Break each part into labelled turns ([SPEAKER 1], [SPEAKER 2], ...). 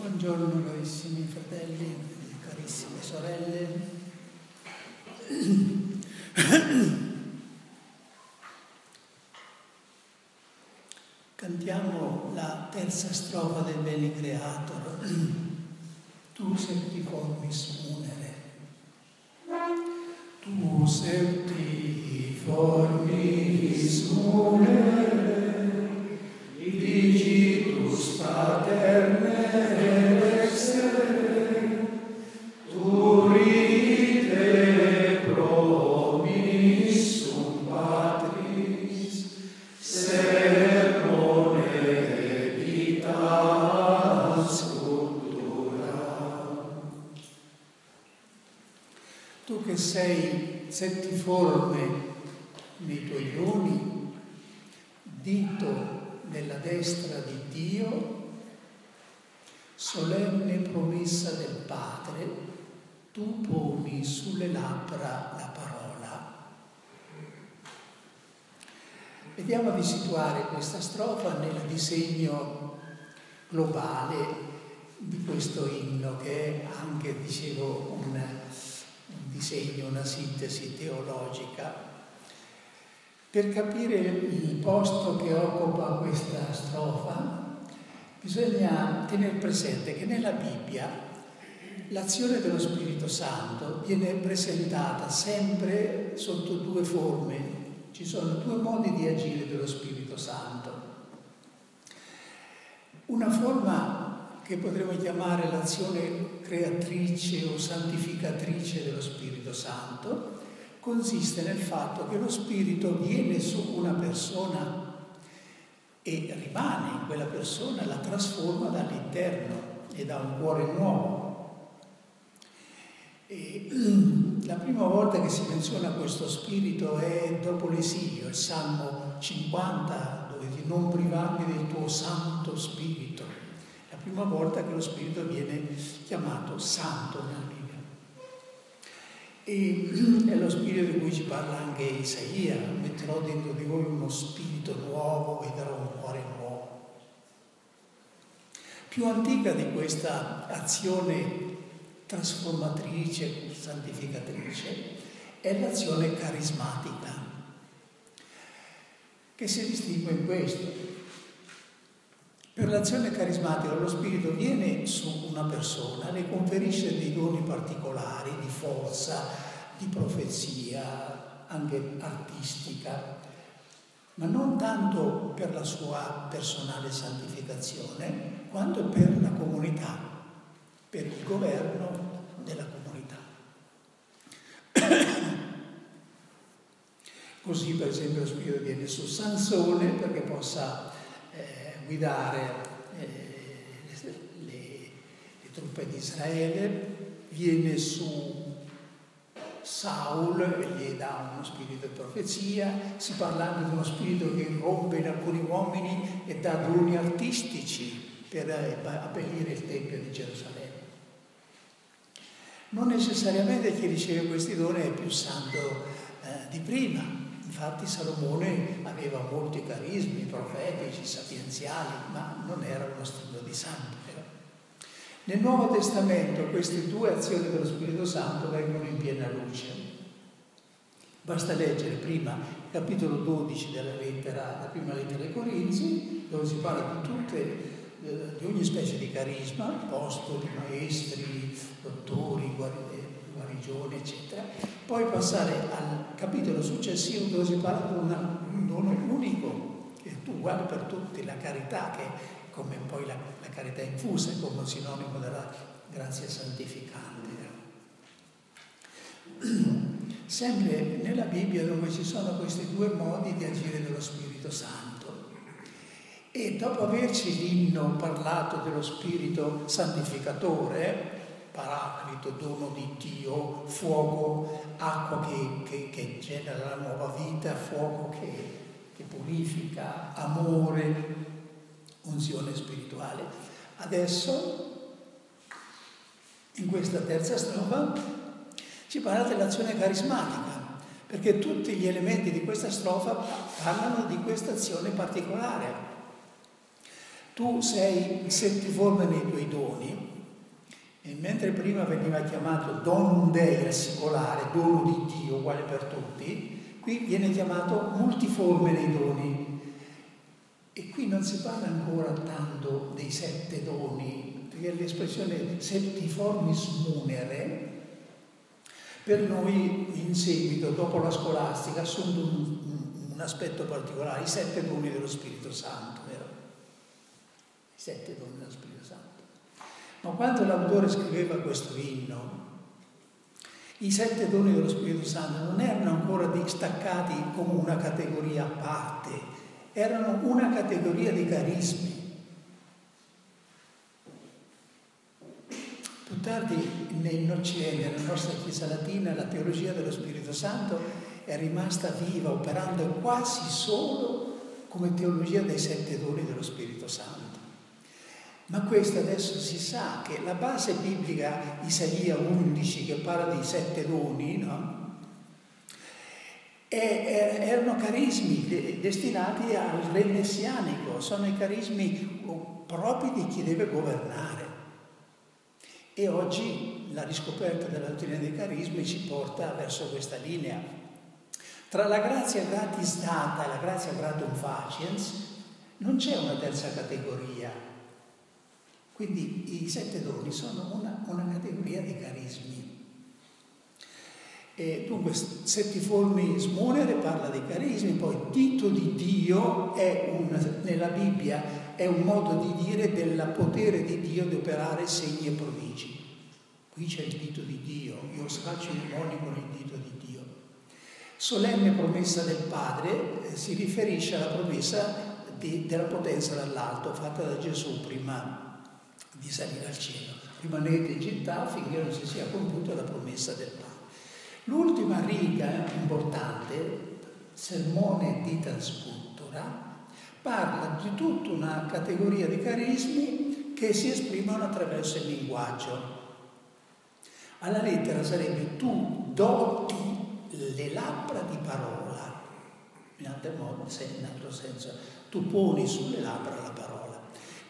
[SPEAKER 1] Buongiorno carissimi fratelli, carissime sorelle. Cantiamo la terza strofa del Bene Creator. Dio, solenne promessa del Padre, tu poni sulle labbra la parola. Vediamo di situare questa strofa nel disegno globale di questo inno che è anche, dicevo, un disegno, una sintesi teologica. Per capire il posto che occupa questa strofa, bisogna tenere presente che nella Bibbia l'azione dello Spirito Santo viene presentata sempre sotto due forme. Ci sono due modi di agire dello Spirito Santo. Una forma che potremmo chiamare l'azione creatrice o santificatrice dello Spirito Santo, consiste nel fatto che lo Spirito viene su una persona e rimane in quella persona, la trasforma dall'interno e da un cuore nuovo. E la prima volta che si menziona questo spirito è dopo l'esilio, il Salmo 50, dove di non privarmi del tuo Santo Spirito prima volta che lo Spirito viene chiamato santo nella Bibbia. E è lo Spirito di cui ci parla anche Isaia, metterò dentro di voi uno Spirito nuovo e darò un cuore nuovo. Più antica di questa azione trasformatrice, santificatrice, è l'azione carismatica, che si distingue in questo. Per l'azione carismatica lo Spirito viene su una persona, le conferisce dei doni particolari di forza, di profezia, anche artistica, ma non tanto per la sua personale santificazione, quanto per la comunità, per il governo della comunità. Così per esempio lo Spirito viene su Sansone perché possa guidare eh, le, le, truppe di Israele, viene su Saul gli dà uno spirito di profezia, si parla anche di uno spirito che irrompe in alcuni uomini e dà doni artistici per eh, abbellire il Tempio di Gerusalemme. Non necessariamente chi riceve questi doni è più santo eh, di prima, Infatti Salomone aveva molti carismi profetici, sapienziali, ma non era uno stile di santo. Nel Nuovo Testamento queste due azioni dello Spirito Santo vengono in piena luce. Basta leggere prima il capitolo 12 della lettera, la prima lettera ai Corinzi, dove si parla di tutte di ogni specie di carisma, apostoli, maestri, dottori, guarigioni, eccetera, poi passare al capitolo successivo dove si parla di un dono unico, che è uguale per tutti, la carità, che come poi la, la carità infusa, è come sinonimo della grazia santificante. Sempre nella Bibbia dove ci sono questi due modi di agire dello Spirito Santo. E dopo averci l'inno parlato dello Spirito santificatore, paraclito, dono di Dio, fuoco, acqua che, che, che genera la nuova vita, fuoco che, che purifica, amore, unzione spirituale. Adesso, in questa terza strofa, ci parla dell'azione carismatica, perché tutti gli elementi di questa strofa parlano di questa azione particolare. tu sei settiforme nei tuoi doni, e mentre prima veniva chiamato donum Dei singolare, dono di Dio, uguale per tutti, qui viene chiamato multiforme nei doni. E qui non si parla ancora tanto dei sette doni, perché l'espressione settiformis munere per noi in seguito, dopo la scolastica, ha assunto un, un, aspetto particolare, i sette doni dello Spirito Santo, vero? I sette doni dello Spirito Santo. Ma quando l'autore scriveva questo inno, i sette doni dello Spirito Santo non erano ancora distaccati come una categoria a parte, erano una categoria di carismi. Più tardi in Occidente, nella nostra Chiesa Latina, la teologia dello Spirito Santo è rimasta viva, operando quasi solo come teologia dei sette doni dello Spirito Santo. Ma questo adesso si sa che la base biblica Isaia 11 che parla dei sette doni, no? E, erano carismi destinati al re messianico, sono i carismi propri di chi deve governare. E oggi la riscoperta della dottrina dei carismi ci porta verso questa linea. Tra la grazia gratis data e la grazia gratum faciens non c'è una terza categoria, quindi i sette doni sono una, una categoria di carismi. E dunque, settiformi smunere parla dei carismi, poi dito di Dio è un, nella Bibbia è un modo di dire del potere di Dio di operare segni e prodigi. Qui c'è il dito di Dio, io faccio i demoni con il dito di Dio. Solenne promessa del Padre eh, si riferisce alla promessa di, della potenza dall'alto fatta da Gesù prima di salire al cielo. Rimanete in città finché non si sia compiuta la promessa del Padre. L'ultima riga importante, sermone di Transcultura, parla di tutta una categoria di carismi che si esprimono attraverso il linguaggio. Alla lettera sarebbe tu doti le labbra di parola, in altro, senso, tu poni sulle labbra la parola.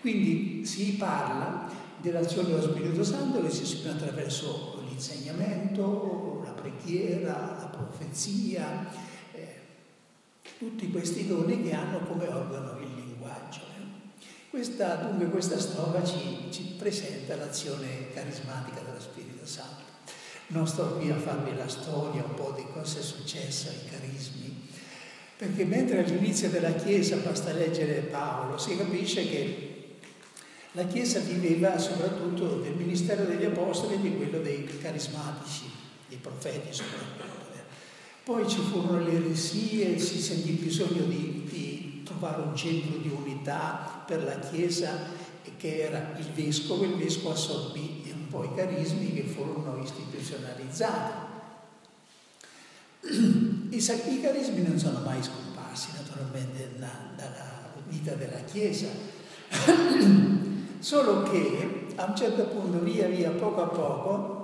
[SPEAKER 1] Quindi si parla dell'azione dello Spirito Santo che si esprime attraverso l'insegnamento, preghiera, la profezia, eh, tutti questi doni che hanno come organo il linguaggio. Eh. Questa, dunque questa strofa ci, ci presenta l'azione carismatica dello Spirito Santo. Non sto qui a farvi la storia un po' di cosa è successo ai carismi, perché mentre all'inizio della Chiesa basta leggere Paolo, si capisce che la Chiesa viveva soprattutto del ministero degli Apostoli e di quello dei carismatici, dei profeti soprattutto. Poi ci furono le eresie, si sentì bisogno di, di trovare un centro di unità per la Chiesa che era il Vescovo, il Vescovo assorbì un po' i carismi che furono istituzionalizzati. I, I carismi non sono mai scomparsi naturalmente dalla vita della Chiesa. Solo che a un certo punto, via via, poco a poco,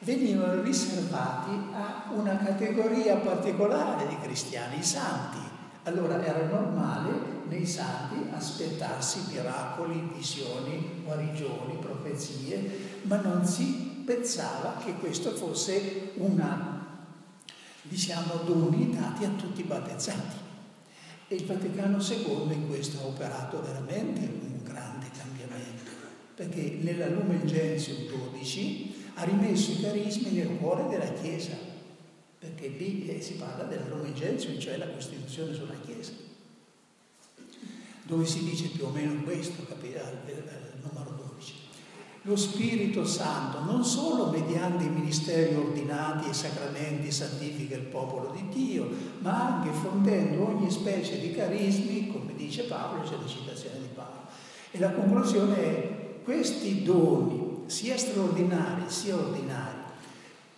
[SPEAKER 1] venivano riservati a una categoria particolare di cristiani, i santi. Allora era normale nei santi aspettarsi miracoli, visioni, guarigioni, profezie, ma non si pensava che questo fosse una, diciamo, doni dati a tutti i battezzati. E il Vaticano II in questo ha operato veramente un grande perché nella Lumen Gentium 12 ha rimesso i carismi nel cuore della Chiesa, perché lì eh, si parla della Lumen Gentium, cioè la Costituzione sulla Chiesa, dove si dice più o meno questo, capite, al numero 12. Lo Spirito Santo non solo mediante i ministeri ordinati e sacramenti santifica il popolo di Dio, ma anche fondendo ogni specie di carismi, come dice Paolo, c'è la citazione di Paolo. E la conclusione è questi doni, sia straordinari sia ordinari,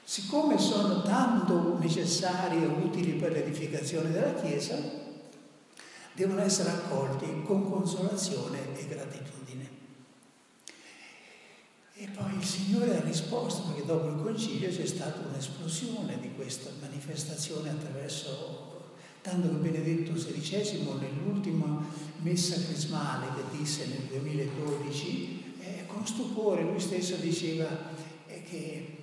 [SPEAKER 1] siccome sono tanto necessari e utili per l'edificazione della Chiesa, devono essere accolti con consolazione e gratitudine. E poi il Signore ha risposto, perché dopo il concilio c'è stata un'esplosione di questa manifestazione attraverso tanto che Benedetto XVI nell'ultima messa crismale che disse nel 2012, eh, con stupore lui stesso diceva che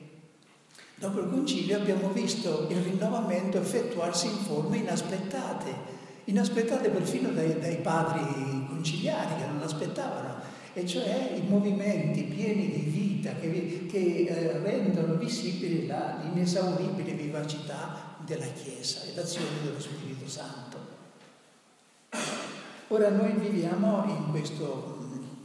[SPEAKER 1] dopo il concilio abbiamo visto il rinnovamento effettuarsi in forme inaspettate, inaspettate perfino dai, dai padri conciliari che non aspettavano, e cioè i movimenti pieni di vita che, che eh, rendono visibile la, l'inesauribile vivacità della Chiesa e l'azione dello Spirito Santo. Ora noi viviamo in questo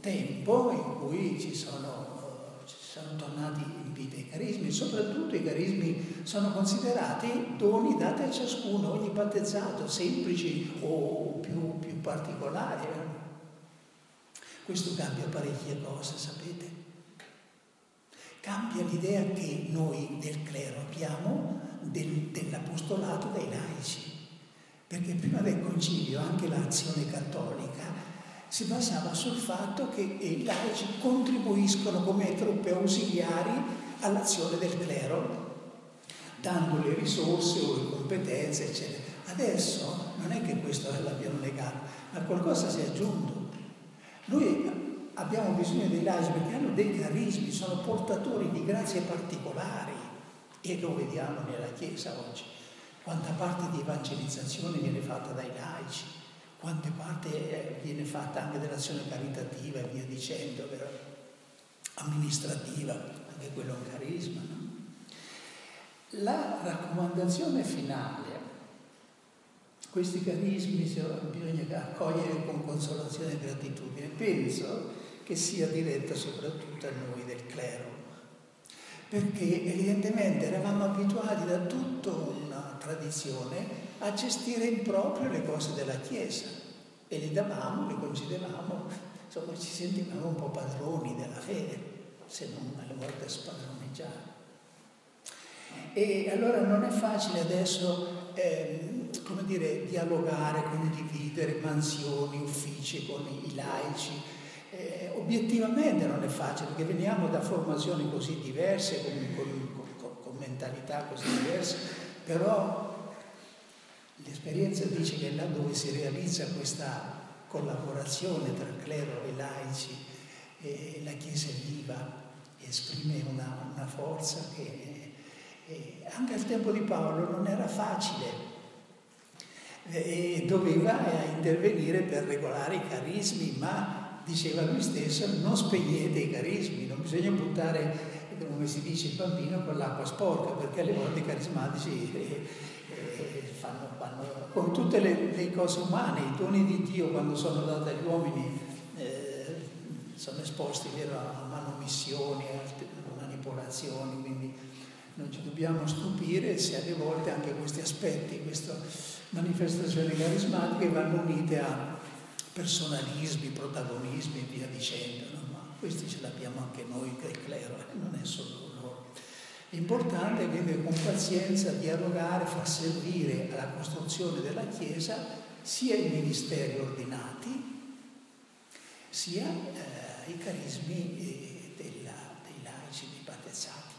[SPEAKER 1] tempo in cui ci sono, ci sono tornati in vita i carismi, soprattutto i carismi sono considerati doni dati a ciascuno, ogni battezzato, semplici o più, più particolari. Questo cambia parecchie cose, sapete? Cambia l'idea che noi del clero abbiamo del, dell'apostolato dei laici perché prima del concilio anche l'azione cattolica si basava sul fatto che i laici contribuiscono come truppe ausiliari all'azione del clero, dando le risorse o le competenze, eccetera. Adesso non è che questo l'abbiano negato, ma qualcosa si è aggiunto. Noi abbiamo bisogno dei laici perché hanno dei carismi, sono portatori di grazie particolari e lo vediamo nella Chiesa oggi quanta parte di evangelizzazione viene fatta dai laici, quante parte eh, viene fatta anche dell'azione caritativa e via dicendo, però, amministrativa, anche quello è un carisma. No? La raccomandazione finale, questi carismi bisogna accogliere con consolazione e gratitudine, penso che sia diretta soprattutto a noi del clero, perché evidentemente eravamo abituati da tutta una tradizione a gestire in proprio le cose della Chiesa e le davamo, le concedevamo, insomma ci sentivamo un po' padroni della fede, se non alle volte spadroneggiati. E allora non è facile adesso, eh, come dire, dialogare, condividere mansioni, uffici con i laici, eh, obiettivamente non è facile perché veniamo da formazioni così diverse, con, con, con mentalità così diverse, però l'esperienza dice che là dove si realizza questa collaborazione tra clero e laici, eh, la Chiesa viva, esprime una, una forza che eh, anche al tempo di Paolo non era facile e doveva intervenire per regolare i carismi, ma diceva lui stesso, non spegnete i carismi, non bisogna buttare, come si dice, il bambino con l'acqua sporca, perché alle volte i carismatici eh, fanno, fanno, con tutte le, le, cose umane, i doni di Dio quando sono dati agli uomini eh, sono esposti vero, a manomissioni, a manipolazioni, quindi non ci dobbiamo stupire se alle volte anche questi aspetti, queste manifestazioni carismatiche vanno unite a personalismi, protagonismi e via dicendo, no? ma questi ce l'abbiamo anche noi del clero, eh? non è solo. L'importante è quindi con pazienza dialogare, far servire alla costruzione della Chiesa sia i ministeri ordinati, sia eh, i carismi eh, della, dei laici, dei battezzati.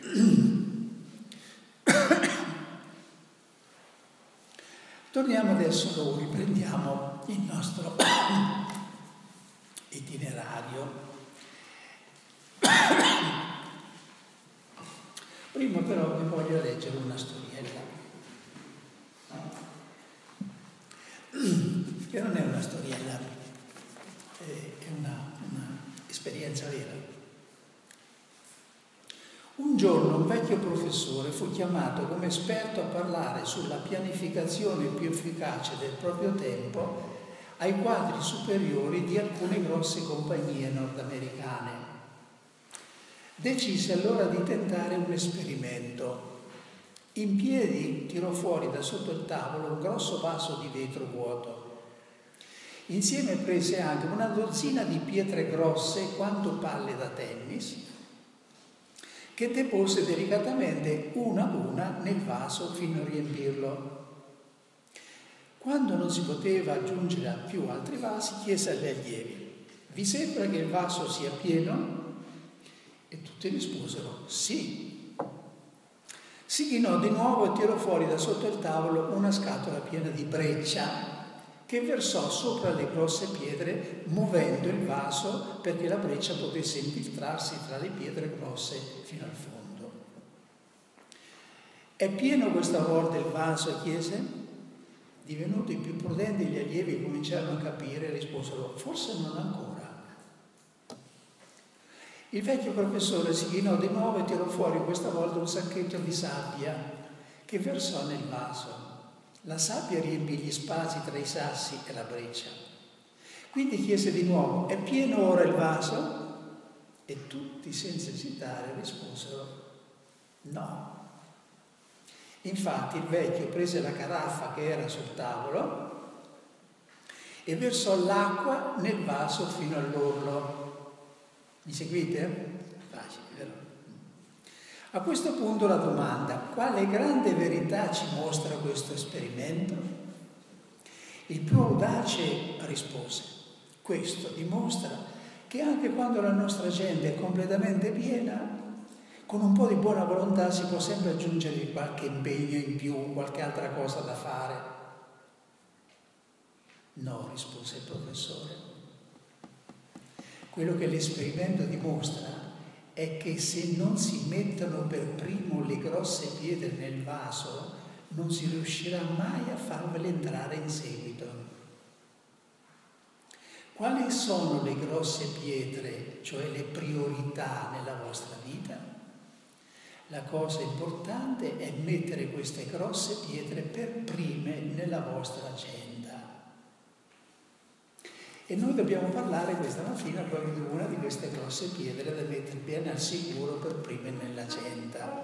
[SPEAKER 1] Torniamo adesso noi, prendiamo il nostro itinerario. Prima però vi voglio leggere una storiella, che non è una storiella, è un'esperienza vera. Un giorno un vecchio professore fu chiamato come esperto a parlare sulla pianificazione più efficace del proprio tempo ai quadri superiori di alcune grosse compagnie nordamericane. Decise allora di tentare un esperimento. In piedi tirò fuori da sotto il tavolo un grosso vaso di vetro vuoto. Insieme prese anche una dozzina di pietre grosse quanto palle da tennis che depose delicatamente una a una nel vaso fino a riempirlo. Quando non si poteva aggiungere più altri vasi, chiese agli allievi, vi sembra che il vaso sia pieno? E tutti risposero, sì. Si chinò di nuovo e tirò fuori da sotto il tavolo una scatola piena di breccia che versò sopra le grosse pietre muovendo il vaso perché la breccia potesse infiltrarsi tra le pietre grosse fino al fondo. È pieno questa volta il vaso, chiese? Divenuti più prudenti gli allievi cominciarono a capire e risposero, forse non ancora. Il vecchio professore si chinò di nuovo e tirò fuori questa volta un sacchetto di sabbia che versò nel vaso. La sabbia riempì gli spazi tra i sassi e la breccia. Quindi chiese di nuovo, è pieno ora il vaso? E tutti senza esitare risposero no. Infatti il vecchio prese la caraffa che era sul tavolo e versò l'acqua nel vaso fino all'orlo. Mi seguite? Facile, vero? A questo punto la domanda, quale grande verità ci mostra questo esperimento? Il più audace rispose, questo dimostra che anche quando la nostra gente è completamente piena, con un po' di buona volontà si può sempre aggiungere qualche impegno in più, qualche altra cosa da fare. No, rispose il professore. Quello che l'esperimento dimostra è che se non si mettono per primo le grosse pietre nel vaso, non si riuscirà mai a farvele entrare in seguito. Quali sono le grosse pietre, cioè le priorità nella vostra vita? La cosa importante è mettere queste grosse pietre per prime nella vostra agenda. E noi dobbiamo parlare questa mattina proprio di una di queste grosse pietre da mettere bene al sicuro per prime nell'agenda,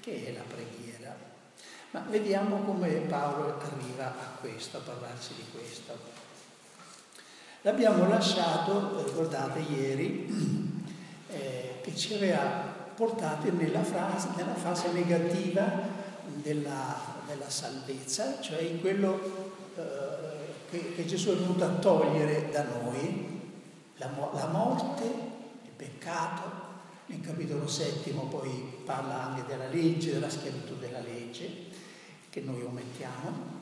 [SPEAKER 1] che è la preghiera. Ma vediamo come Paolo arriva a questo, a parlarci di questo. L'abbiamo lasciato, ricordate ieri, eh, che ci aveva portati nella, frase, nella fase negativa della, della salvezza, cioè in quello che, che Gesù è venuto a togliere da noi, la, la morte, il peccato, nel capitolo settimo poi parla anche della legge, della schiavitù della legge, che noi omettiamo,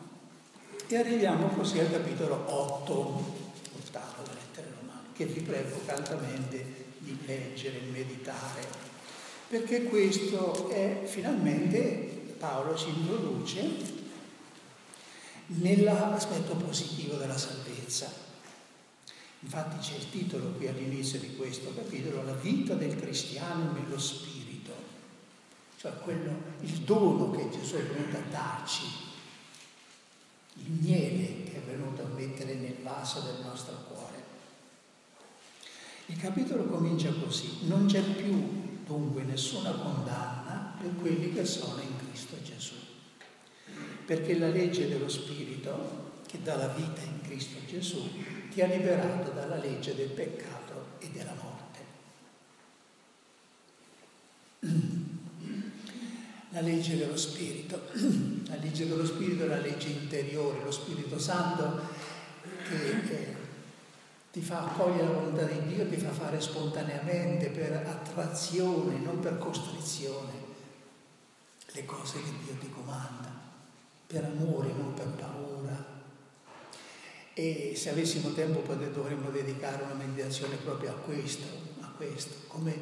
[SPEAKER 1] e arriviamo così al capitolo 8, ottavo delle lettere romane, che vi prego caldamente di leggere e meditare, perché questo è finalmente, Paolo ci introduce nell'aspetto positivo della salvezza. Infatti c'è il titolo qui all'inizio di questo capitolo, la vita del cristiano nello spirito, cioè quello, il dono che Gesù è venuto a darci, il miele che è venuto a mettere nel vaso del nostro cuore. Il capitolo comincia così, non c'è più dunque nessuna condanna per quelli che sono in perché la legge dello Spirito, che dà la vita in Cristo Gesù, ti ha liberato dalla legge del peccato e della morte. La legge dello Spirito, la legge dello Spirito è la legge interiore, lo Spirito Santo che eh, ti fa accogliere la volontà di Dio, ti fa fare spontaneamente per attrazione, non per costrizione, le cose che Dio ti comanda per amore, non per paura. E se avessimo tempo poi dovremmo dedicare una meditazione proprio a questo, a questo, come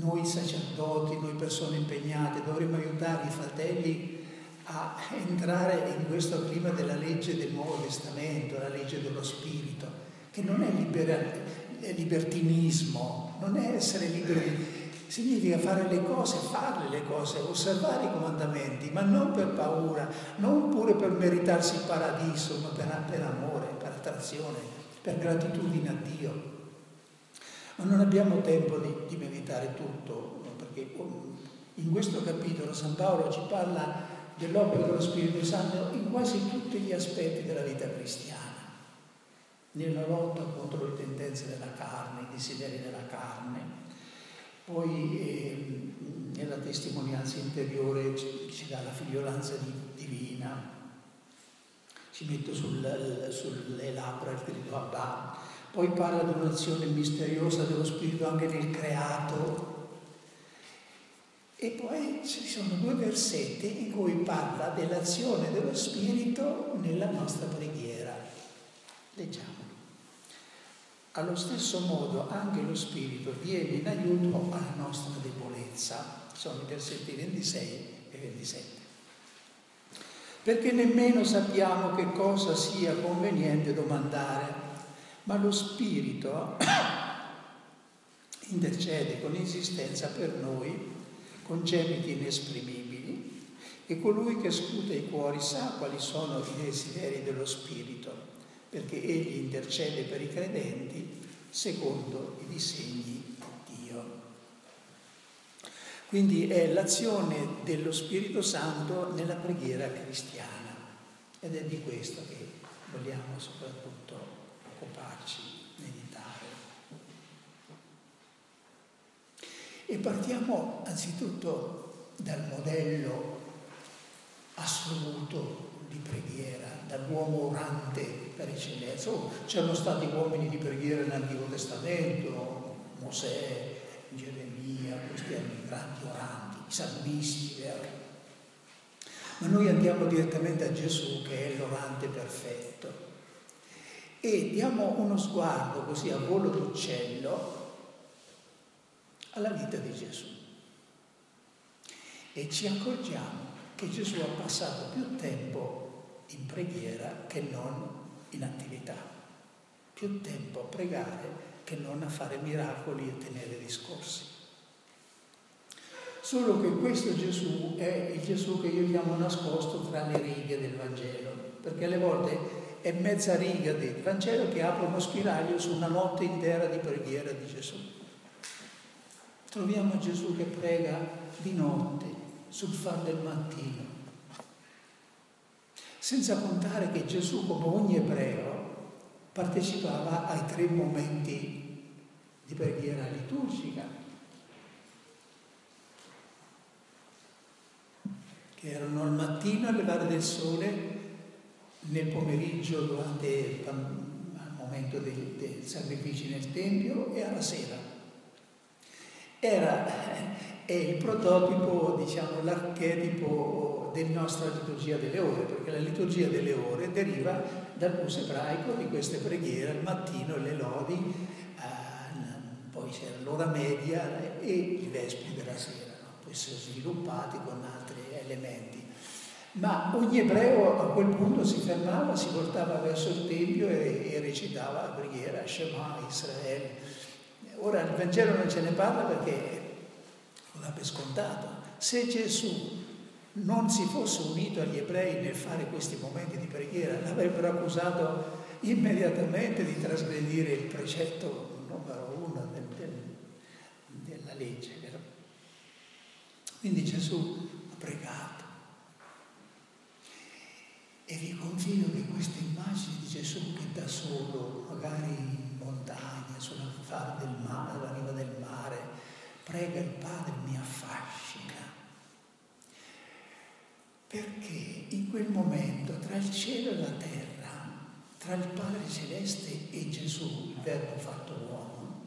[SPEAKER 1] noi sacerdoti, noi persone impegnate, dovremmo aiutare i fratelli a entrare in questo clima della legge del Nuovo Testamento, la legge dello Spirito, che non è, libera, è libertinismo, non è essere liberi Significa fare le cose, farle le cose, osservare i comandamenti, ma non per paura, non pure per meritarsi il paradiso, ma per, per amore, per attrazione, per gratitudine a Dio. Ma non abbiamo tempo di, di meditare tutto, perché um, in questo capitolo San Paolo ci parla dell'opera dello Spirito Santo in quasi tutti gli aspetti della vita cristiana. Nella lotta contro le tendenze della carne, i desideri della carne, poi eh, nella testimonianza interiore ci, dà la figliolanza di, divina, ci mette sul, sulle labbra il grido Abba, poi parla di un'azione misteriosa dello Spirito anche nel creato E poi ci sono due versetti in cui parla dell'azione dello Spirito nella nostra preghiera. Leggiamo. Allo stesso modo anche lo Spirito viene in aiuto alla nostra debolezza. Sono i versetti 26 e 27. Perché nemmeno sappiamo che cosa sia conveniente domandare, ma lo Spirito intercede con insistenza per noi, con gemiti inesprimibili, e colui che scruta i cuori sa quali sono i desideri dello Spirito perché egli intercede per i credenti secondo i disegni di Dio. Quindi è l'azione dello Spirito Santo nella preghiera cristiana ed è di questo che vogliamo soprattutto occuparci, meditare. E partiamo anzitutto dal modello assoluto di preghiera, dall'uomo orante per eccellenza. Oh, c'erano stati uomini di preghiera nell'Antico Testamento, Mosè, Geremia, questi erano i grandi oranti, i salmisti, vero? Ma noi andiamo direttamente a Gesù che è l'orante perfetto e diamo uno sguardo così a volo d'uccello alla vita di Gesù e ci accorgiamo che Gesù ha passato più tempo in preghiera che non in attività, più tempo a pregare che non a fare miracoli e tenere discorsi. Solo che questo Gesù è il Gesù che io chiamo nascosto tra le righe del Vangelo, perché alle volte è mezza riga del Vangelo che apre uno spiraglio su una notte intera di preghiera di Gesù. Troviamo Gesù che prega di notte, sul far del mattino. Senza contare che Gesù, come ogni ebreo, partecipava ai tre momenti di preghiera liturgica, che erano al mattino al levare del sole, nel pomeriggio durante il momento dei, dei sacrifici nel Tempio e alla sera. Era è il prototipo, diciamo, l'archetipo della nostra liturgia delle ore, perché la liturgia delle ore deriva dall'uso ebraico di queste preghiere al mattino, le lodi, eh, poi c'era l'ora media e i vespri della sera, no? poi si sono sviluppati con altri elementi. Ma ogni ebreo a quel punto si fermava, si portava verso il Tempio e, e recitava la preghiera, Shema Israele. Ora il Vangelo non ce ne parla perché dà per scontato. Se Gesù non si fosse unito agli ebrei nel fare questi momenti di preghiera, l'avrebbero accusato immediatamente di trasgredire il precetto numero uno del, del, della legge. Quindi Gesù ha pregato. E vi confido che queste immagini di Gesù che da solo, magari sulla fare del mare, alla riva del mare, prega il Padre mi affascina. Perché in quel momento tra il cielo e la terra, tra il Padre Celeste e Gesù, il Verbo fatto uomo,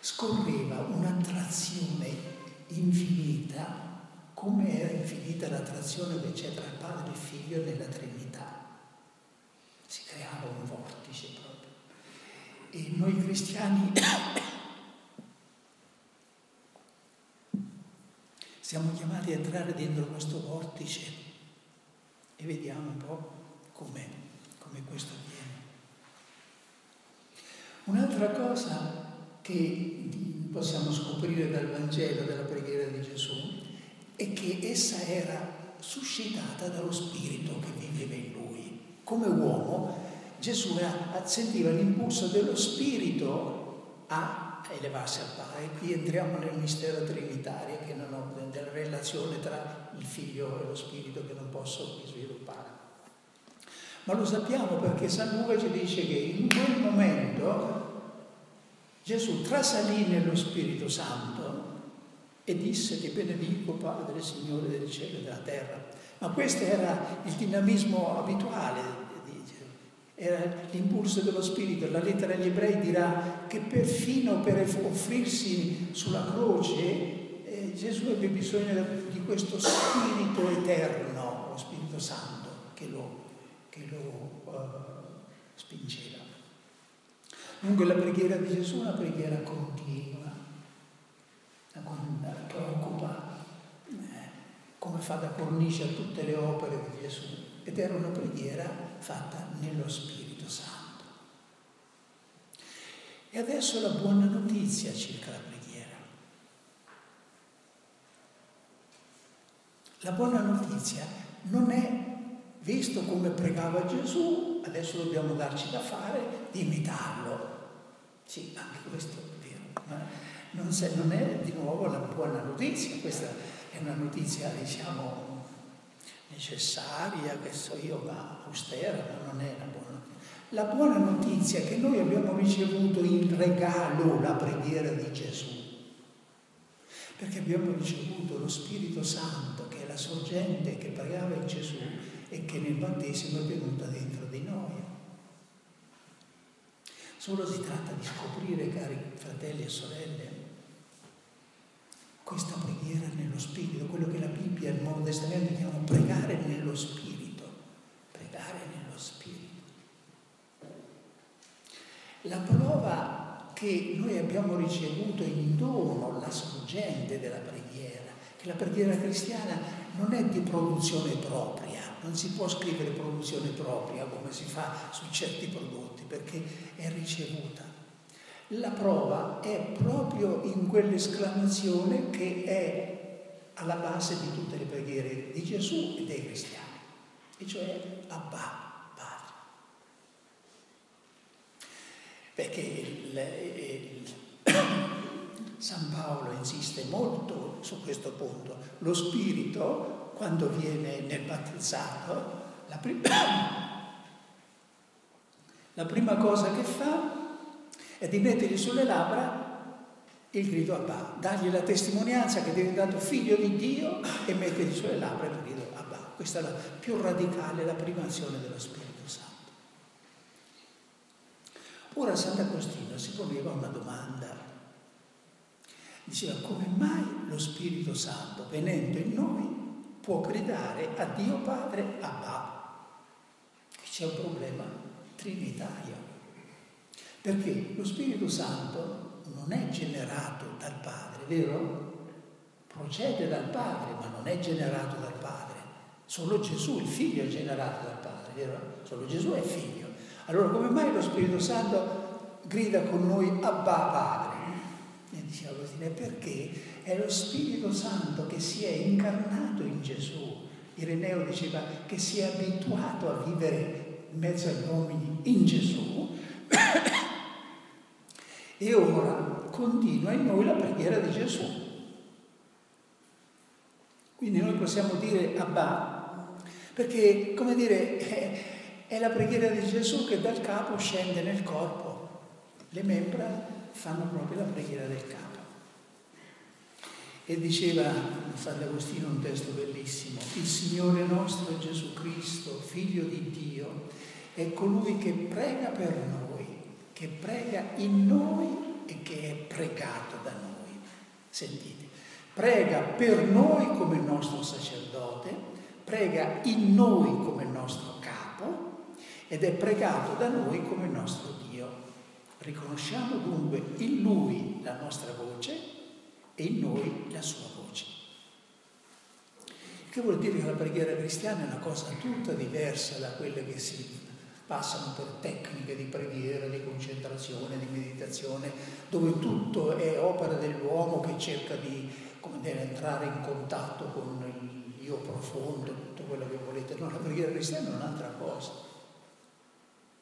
[SPEAKER 1] scorreva un'attrazione infinita, come era infinita l'attrazione che c'è tra il Padre e il Figlio nella Trinità. Si creava un vortice. E noi cristiani Siamo chiamati a entrare dentro questo vortice e vediamo un po' come questo avviene. Un'altra cosa che possiamo scoprire dal Vangelo, dalla preghiera di Gesù, è che essa era suscitata dallo Spirito che viveva in lui. Come uomo Gesù sentiva l'impulso dello Spirito a elevarsi al Padre. Qui entriamo nel mistero trinitario, ho, della relazione tra il Figlio e lo Spirito che non posso sviluppare. Ma lo sappiamo perché San Luca ci dice che in quel momento Gesù trasalì nello Spirito Santo e disse ti benedico Padre, Signore del cielo e della terra. Ma questo era il dinamismo abituale era l'impulso dello Spirito. La lettera agli ebrei dirà che perfino per offrirsi sulla croce eh, Gesù ebbe bisogno di questo Spirito eterno, lo Spirito Santo, che lo, che lo uh, spingeva. Dunque la preghiera di Gesù è una preghiera continua, che occupa, eh, come fa da cornice a tutte le opere di Gesù, ed era una preghiera fatta nello Spirito Santo. E adesso la buona notizia circa la preghiera. La buona notizia non è, visto come pregava Gesù, adesso dobbiamo darci da fare di imitarlo. Sì, anche questo è vero, ma non, è di nuovo la buona notizia, questa è una notizia, diciamo, necessaria, che so io, ma austera, ma non è una buona notizia. La buona notizia è che noi abbiamo ricevuto in regalo la preghiera di Gesù, perché abbiamo ricevuto lo Spirito Santo, che è la sorgente che pregava in Gesù e che nel battesimo è venuta dentro di noi. Solo si tratta di scoprire, cari fratelli e sorelle, questa preghiera nello Spirito, quello che la Bibbia il Nuovo Testamento chiamano pregare nello Spirito, pregare nello Spirito. La prova che noi abbiamo ricevuto in dono, la sorgente della preghiera, che la preghiera cristiana non è di produzione propria, non si può scrivere produzione propria come si fa su certi prodotti, perché è ricevuta. La prova è proprio in quell'esclamazione che è alla base di tutte le preghiere di Gesù e dei cristiani, e cioè Abba. perché il, il, San Paolo insiste molto su questo punto. Lo spirito, quando viene nel battezzato, la, prim- la prima cosa che fa è di mettergli sulle labbra il grido Abba, dargli la testimonianza che è diventato figlio di Dio e mettergli sulle labbra il grido Abba. Questa è la più radicale, la prima azione dello Spirito. Ora Sant'Agostino si poneva una domanda. Diceva come mai lo Spirito Santo, venendo in noi, può gridare a Dio Padre Abba? Qui c'è un problema trinitario. Perché lo Spirito Santo non è generato dal Padre, vero? Procede dal Padre, ma non è generato dal Padre. Solo Gesù, il Figlio, è generato dal Padre, vero? Solo Gesù è Figlio. Allora come mai lo Spirito Santo grida con noi Abba Padre? E diceva così, perché è lo Spirito Santo che si è incarnato in Gesù. Ireneo diceva che si è abituato a vivere in mezzo agli uomini in Gesù e ora continua in noi la preghiera di Gesù. Quindi noi possiamo dire Abba, perché come dire, è la preghiera di Gesù che dal capo scende nel corpo. Le membra fanno proprio la preghiera del capo. E diceva Sant'Agostino un testo bellissimo, il Signore nostro Gesù Cristo, figlio di Dio, è colui che prega per noi, che prega in noi e che è pregato da noi. Sentite, prega per noi come nostro sacerdote, prega in noi come nostro ed è pregato da noi come nostro Dio. Riconosciamo dunque in Lui la nostra voce e in noi la sua voce. Che vuol dire che la preghiera cristiana è una cosa tutta diversa da quelle che si passano per tecniche di preghiera, di concentrazione, di meditazione, dove tutto è opera dell'uomo che cerca di dire, entrare in contatto con il io profondo, tutto quello che volete. No, la preghiera cristiana è un'altra cosa.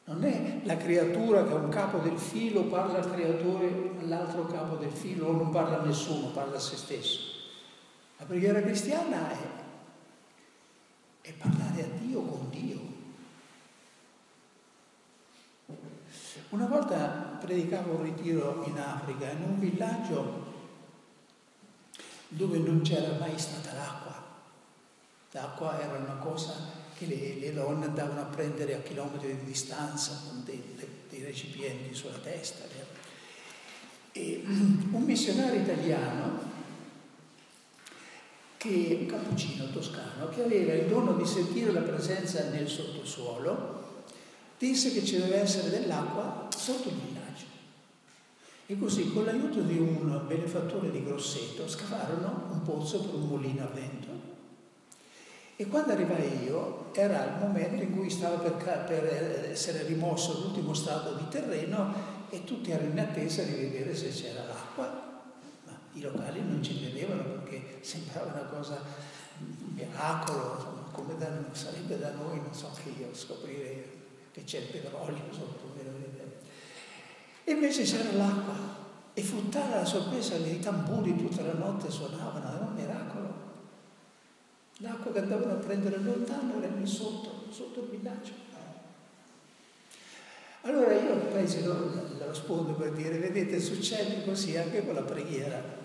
[SPEAKER 1] Non è la creatura che a un capo del filo parla al creatore, all'altro capo del filo, o non parla a nessuno, parla a se stesso. La preghiera cristiana è, è parlare a Dio con Dio. Una volta predicavo un ritiro in Africa, in un villaggio dove non c'era mai stata l'acqua. L'acqua era una cosa che le, le, donne andavano a prendere a chilometri di distanza con dei, dei recipienti sulla testa. E un missionario italiano che, un cappuccino toscano, che aveva il dono di sentire la presenza nel sottosuolo, disse che ci deve essere dell'acqua sotto il villaggio. E così, con l'aiuto di un benefattore di Grosseto, scavarono un pozzo per un mulino a vento. E quando arrivai io, era il momento in cui stava per, per essere rimosso l'ultimo strato di terreno e tutti erano in attesa di vedere se c'era l'acqua. Ma i locali non ci vedevano perché sembrava una cosa, un miracolo, come da, sarebbe da noi, non so che io, scoprire che c'è il petrolio sotto. E invece c'era l'acqua e fu tale la sorpresa che i tamburi tutta la notte suonavano, era un miracolo. L'acqua che andavano a prendere lontano era lì sotto, sotto il villaggio. Allora io paese lo, lo rispondo per dire, vedete, succede così anche con la preghiera.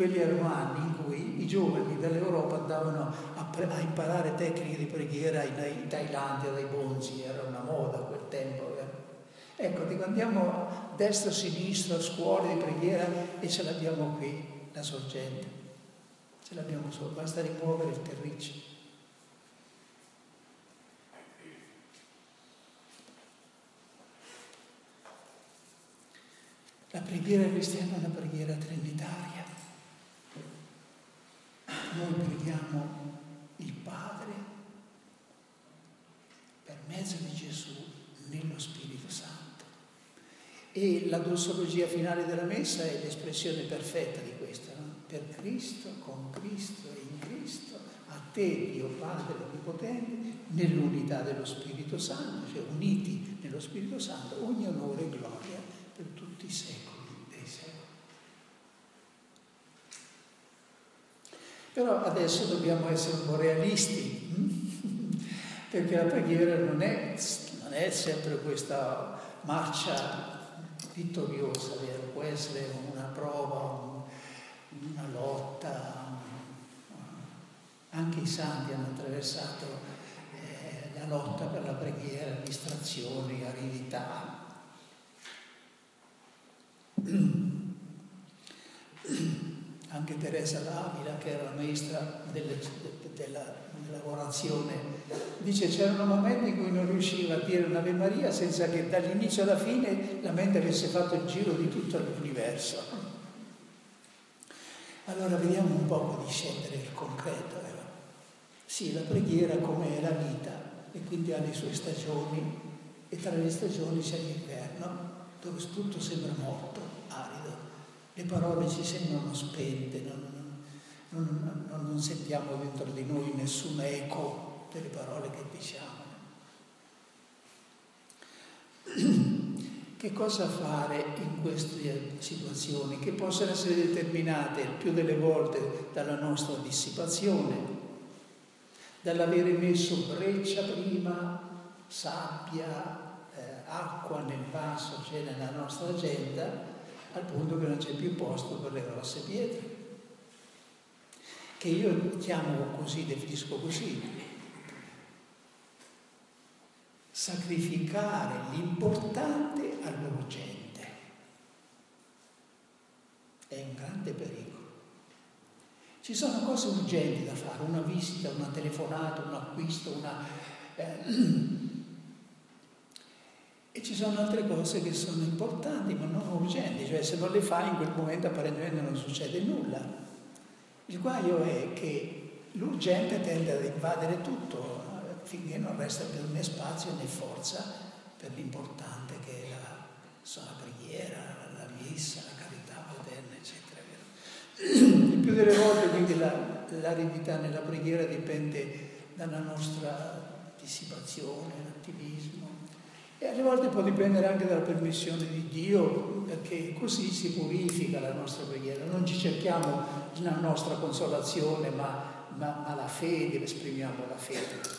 [SPEAKER 1] Quelli erano anni in cui i giovani dall'Europa andavano a, pre- a imparare tecniche di preghiera in, in Thailandia, dai bonzi, era una moda a quel tempo Ecco, dico, andiamo destra, sinistra, a scuole di preghiera e ce l'abbiamo qui, la sorgente. Ce l'abbiamo solo, basta rimuovere il terriccio. La preghiera cristiana è una preghiera trinitaria. Noi preghiamo il Padre per mezzo di Gesù nello Spirito Santo. E la dossologia finale della messa è l'espressione perfetta di questa, no? per Cristo, con Cristo e in Cristo, a te Dio Padre Onnipotente, nell'unità dello Spirito Santo, cioè uniti nello Spirito Santo, ogni onore e gloria per tutti i secoli dei secoli. Però adesso dobbiamo essere un po' realisti, hm? perché la preghiera non è, non è sempre questa marcia vittoriosa, vero? può essere una prova, una lotta. Anche i santi hanno attraversato eh, la lotta per la preghiera, distrazioni, aridità. Anche Teresa d'Avila, che era la maestra delle, della lavorazione, dice c'erano momenti in cui non riusciva a dire un'Ave Maria senza che dall'inizio alla fine la mente avesse fatto il giro di tutto l'universo. Allora vediamo un po' di scendere il concreto. Eh? Sì, la preghiera come è la vita e quindi ha le sue stagioni e tra le stagioni c'è l'inverno dove tutto sembra morto, le parole ci sembrano spente, non, non, non, non sentiamo dentro di noi nessun eco delle parole che diciamo. Che cosa fare in queste situazioni che possono essere determinate il più delle volte dalla nostra dissipazione, dall'avere messo breccia prima, sabbia, eh, acqua nel vaso, cioè nella nostra agenda, al punto che non c'è più posto per le grosse pietre che io chiamo così, definisco così, sacrificare l'importante all'urgente. È un grande pericolo. Ci sono cose urgenti da fare, una visita, una telefonata, un acquisto, una... Eh, e ci sono altre cose che sono importanti ma non urgenti, cioè se non le fai in quel momento apparentemente non succede nulla. Il guaio è che l'urgente tende ad invadere tutto finché non resta più né spazio né forza per l'importante che è la, so, la preghiera, la messa, la carità moderna, eccetera. Il più delle volte quindi la, l'aridità nella preghiera dipende dalla nostra dissipazione, l'attivismo e alle volte può dipendere anche dalla permissione di Dio, perché così si purifica la nostra preghiera. Non ci cerchiamo la nostra consolazione, ma, ma, ma la fede, esprimiamo la fede.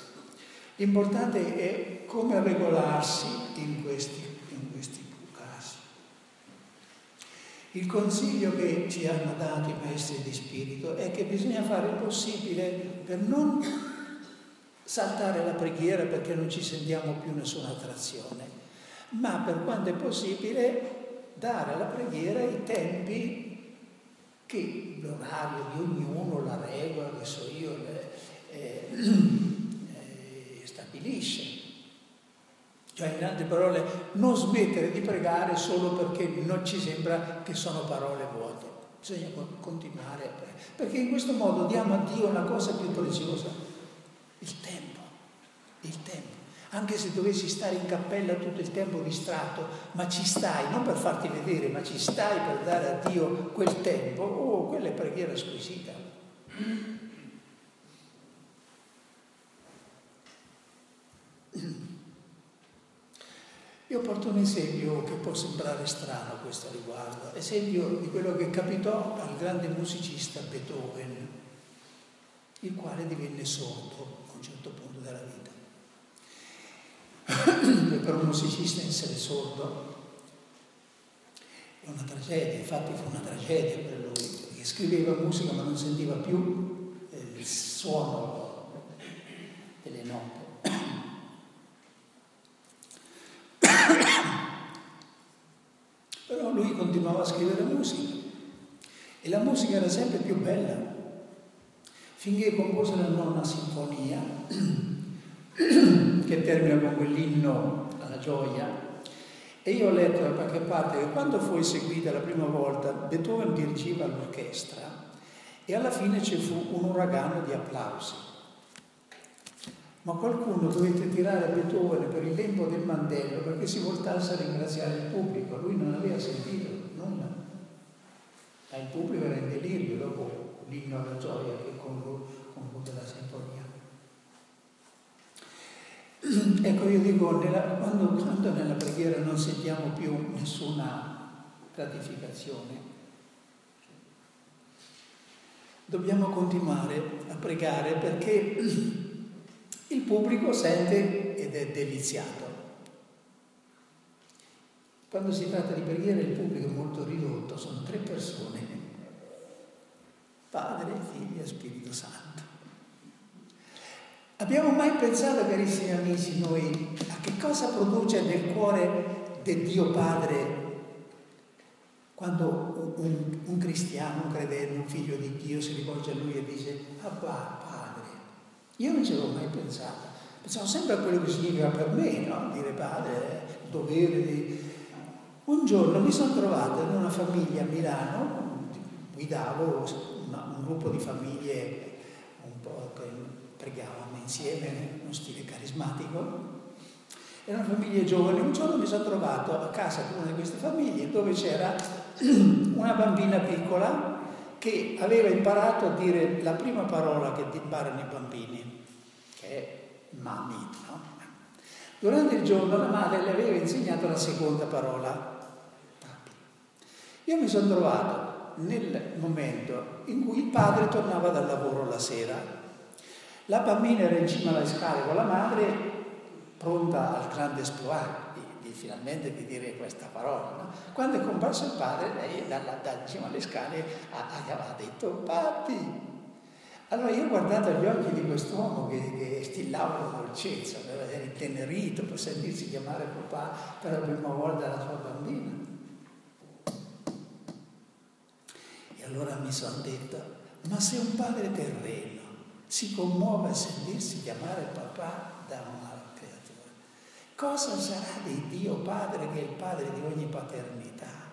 [SPEAKER 1] L'importante è come regolarsi in questi, in questi casi. Il consiglio che ci hanno dato i maestri di spirito è che bisogna fare il possibile per non saltare la preghiera perché non ci sentiamo più nessuna attrazione, ma per quanto è possibile dare alla preghiera i tempi che l'orario di ognuno, la regola, che so io, le, eh, eh, stabilisce. Cioè, in altre parole, non smettere di pregare solo perché non ci sembra che sono parole vuote. Bisogna continuare a pregare. Perché in questo modo diamo a Dio la cosa più preziosa, il tempo. Il tempo. Anche se dovessi stare in cappella tutto il tempo distratto, ma ci stai, non per farti vedere, ma ci stai per dare a Dio quel tempo, oh, quella è preghiera squisita. Io porto un esempio che può sembrare strano a questo riguardo, esempio di quello che capitò al grande musicista Beethoven, il quale divenne sordo un certo punto della vita. per un musicista essere sordo è una tragedia, infatti fu una tragedia per lui, perché scriveva musica ma non sentiva più il suono delle note. Però lui continuava a scrivere musica e la musica era sempre più bella, finché compose la nona sinfonia che termina con quell'inno alla gioia. E io ho letto da qualche parte che quando fu eseguita la prima volta, Beethoven dirigeva l'orchestra e alla fine ci fu un uragano di applausi. Ma qualcuno dovette tirare Beethoven per il lembo del mantello perché si voltasse a ringraziare il pubblico. Lui non aveva sentito nulla. Ma il pubblico era in delirio dopo l'inno alla gioia che conclude la sinfonia. Ecco, io dico, nella, quando, quando nella preghiera non sentiamo più nessuna gratificazione, dobbiamo continuare a pregare perché il pubblico sente ed è deliziato. Quando si tratta di preghiera il pubblico è molto ridotto, sono tre persone, Padre, Figlio e Spirito Santo. Abbiamo mai pensato, carissimi amici, noi a che cosa produce nel cuore del Dio Padre quando un, un, cristiano, un credente, un figlio di Dio si rivolge a lui e dice Abba, Padre. Io non ci avevo mai pensato. Pensavo sempre a quello che significa per me, no? Dire padre, il dovere di... Un giorno mi sono trovato in una famiglia a Milano, guidavo gruppo di famiglie un po' che pregavano insieme, uno stile carismatico. Erano famiglie giovani. Un giorno mi sono trovato a casa di una di queste famiglie dove c'era una bambina piccola che aveva imparato a dire la prima parola che imparano i bambini, che è mami. No? Durante il giorno la madre le aveva insegnato la seconda parola. Io mi sono trovato nel momento in cui il padre tornava dal lavoro la sera la bambina era in cima alle scale con la madre, pronta al grande esploit di, di finalmente di dire questa parola. No? Quando è comparso il padre, lei da, da, cima alle scale ha, ha detto papi. Allora io ho guardato gli occhi di quest'uomo che, che stillava dolcezza, era intenerito per sentirsi chiamare papà per la prima volta la sua bambina. E allora mi sono detto, ma se un padre terreno si commuove a sentirsi chiamare papà da una creatura. Cosa sarà di Dio Padre che è il Padre di ogni paternità?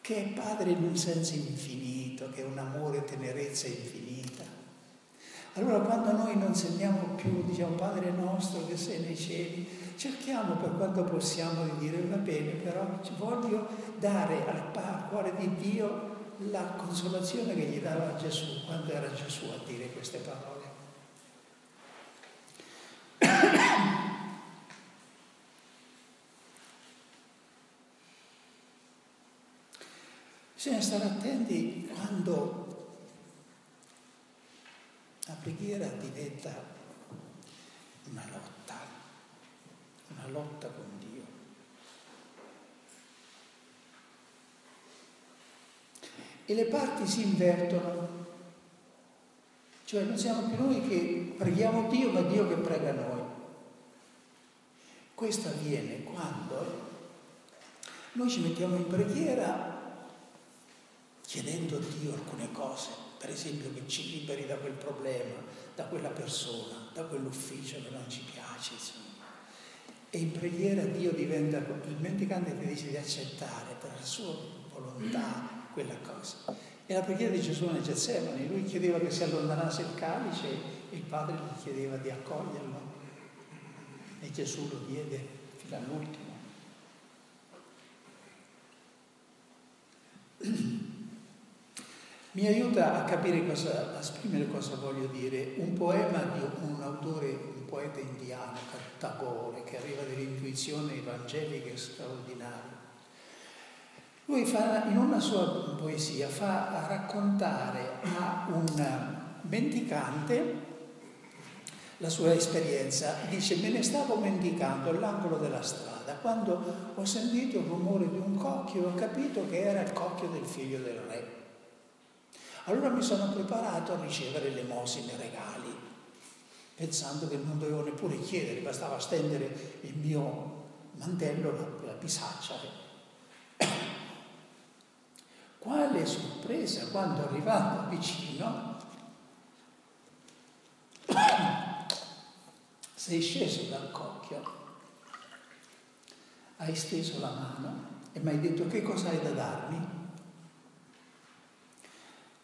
[SPEAKER 1] Che è Padre in un senso infinito, che è un amore e tenerezza infinita. Allora quando noi non sentiamo più, diciamo Padre nostro che sei nei cieli, cerchiamo per quanto possiamo di dire va bene, però voglio dare al cuore di Dio la consolazione che gli dava Gesù quando era Gesù a dire queste parole. Bisogna stare attenti quando la preghiera diventa una lotta, una lotta con Dio. E le parti si invertono. Cioè non siamo più noi che preghiamo Dio, ma Dio che prega noi. Questo avviene quando noi ci mettiamo in preghiera chiedendo a Dio alcune cose, per esempio che ci liberi da quel problema, da quella persona, da quell'ufficio che non ci piace. Insomma. E in preghiera Dio diventa, il mendicante ti dice di accettare per la sua volontà quella cosa. E la preghiera di Gesù nel Getsemani, lui chiedeva che si allontanasse il calice e il padre gli chiedeva di accoglierlo. E Gesù lo diede fino all'ultimo. Mi aiuta a capire cosa, a esprimere cosa voglio dire. Un poema di un autore, un poeta indiano, Tagore, che aveva delle intuizioni evangeliche straordinarie. Lui fa, in una sua poesia fa raccontare a un mendicante la sua esperienza. Dice, me ne stavo mendicando all'angolo della strada quando ho sentito il rumore di un cocchio e ho capito che era il cocchio del figlio del re. Allora mi sono preparato a ricevere elemosine, regali, pensando che non dovevo neppure chiedere, bastava stendere il mio mantello, la, la bisaccia. Quale sorpresa quando arrivando vicino sei sceso dal cocchio, hai steso la mano e mi hai detto che cosa hai da darmi?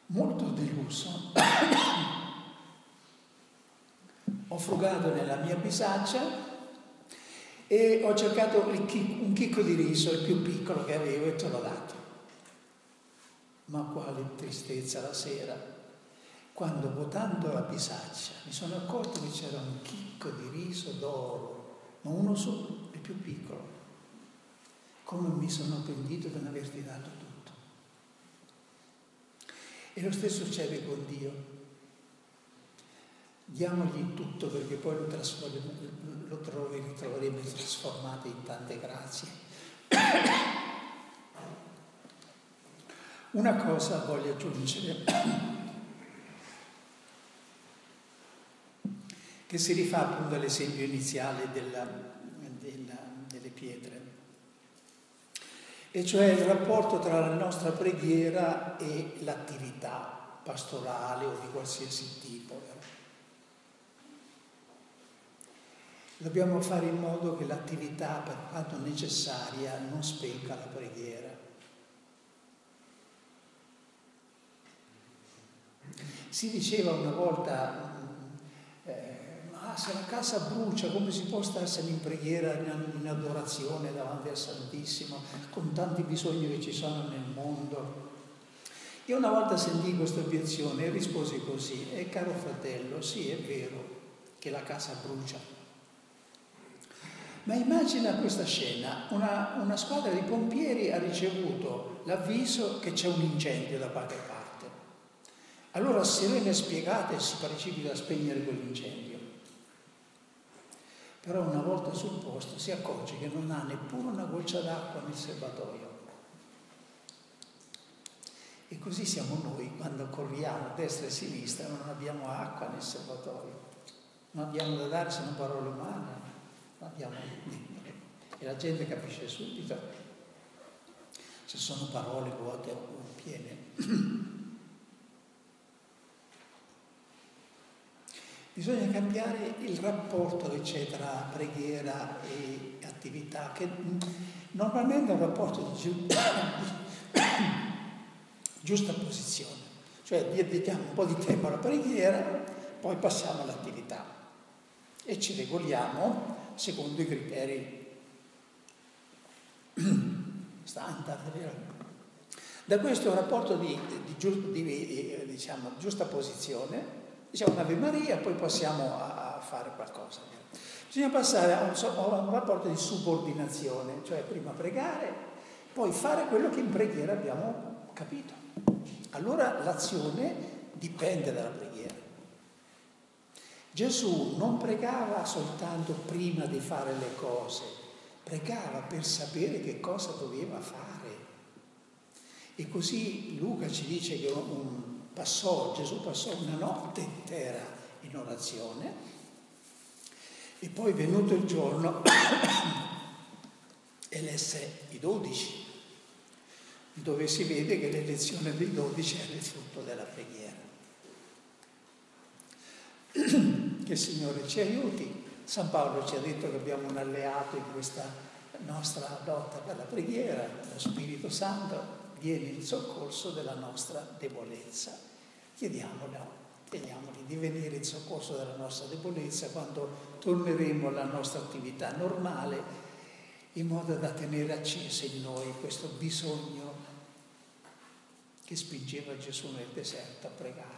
[SPEAKER 1] molto deluso, ho frugato nella mia bisaccia e ho cercato un chicco di riso, il più piccolo che avevo, e te l'ho dato. Ma quale tristezza la sera, quando votando la bisaccia mi sono accorto che c'era un chicco di riso d'oro, ma uno solo, il più piccolo. Come mi sono pentito di non averti dato tutto. E lo stesso succede con Dio. Diamogli tutto perché poi lo, lo troveremo trasformato in tante grazie. Una cosa voglio aggiungere, che si rifà appunto all'esempio iniziale della, della, delle pietre e cioè il rapporto tra la nostra preghiera e l'attività pastorale o di qualsiasi tipo. Dobbiamo fare in modo che l'attività, per quanto necessaria, non spenga la preghiera. Si diceva una volta se la casa brucia, come si può starsene in preghiera, in, adorazione davanti al Santissimo, con tanti bisogni che ci sono nel mondo? Io una volta sentii questa obiezione e risposi così, e caro fratello, sì è vero che la casa brucia, ma immagina questa scena, una, una squadra di pompieri ha ricevuto l'avviso che c'è un incendio da qualche parte. Allora sirene spiegate si precipita a spegnere quell'incendio. Però una volta sul posto si accorge che non ha neppure una goccia d'acqua nel serbatoio. E così siamo noi quando corriamo a destra e a sinistra, non abbiamo acqua nel serbatoio, non abbiamo da dare se non parole umane, non abbiamo niente. E la gente capisce subito se sono parole vuote o piene. Bisogna cambiare il rapporto che c'è tra preghiera e attività, che normalmente è un rapporto di giusta, posizione, cioè dedichiamo un po' di tempo alla preghiera, poi passiamo all'attività e ci regoliamo secondo i criteri standard. Da questo rapporto di, di, di diciamo, giusta posizione diciamo un'Ave Maria, poi passiamo a fare qualcosa. Bisogna passare a un, a un, rapporto di subordinazione, cioè prima pregare, poi fare quello che in preghiera abbiamo capito. Allora l'azione dipende dalla preghiera. Gesù non pregava soltanto prima di fare le cose, pregava per sapere che cosa doveva fare. E così Luca ci dice che un, passò, Gesù passò una notte intera in orazione e poi venuto il giorno elesse i dodici. dove si vede che l'elezione dei dodici è il frutto della preghiera. Che il Signore ci aiuti. San Paolo ci ha detto che abbiamo un alleato in questa nostra lotta per la preghiera, lo Spirito Santo viene in soccorso della nostra debolezza. Chiediamolo, chiediamogli di venire in soccorso della nostra debolezza quando torneremo alla nostra attività normale, in modo da tenere acceso in noi questo bisogno che spingeva Gesù nel deserto a pregare.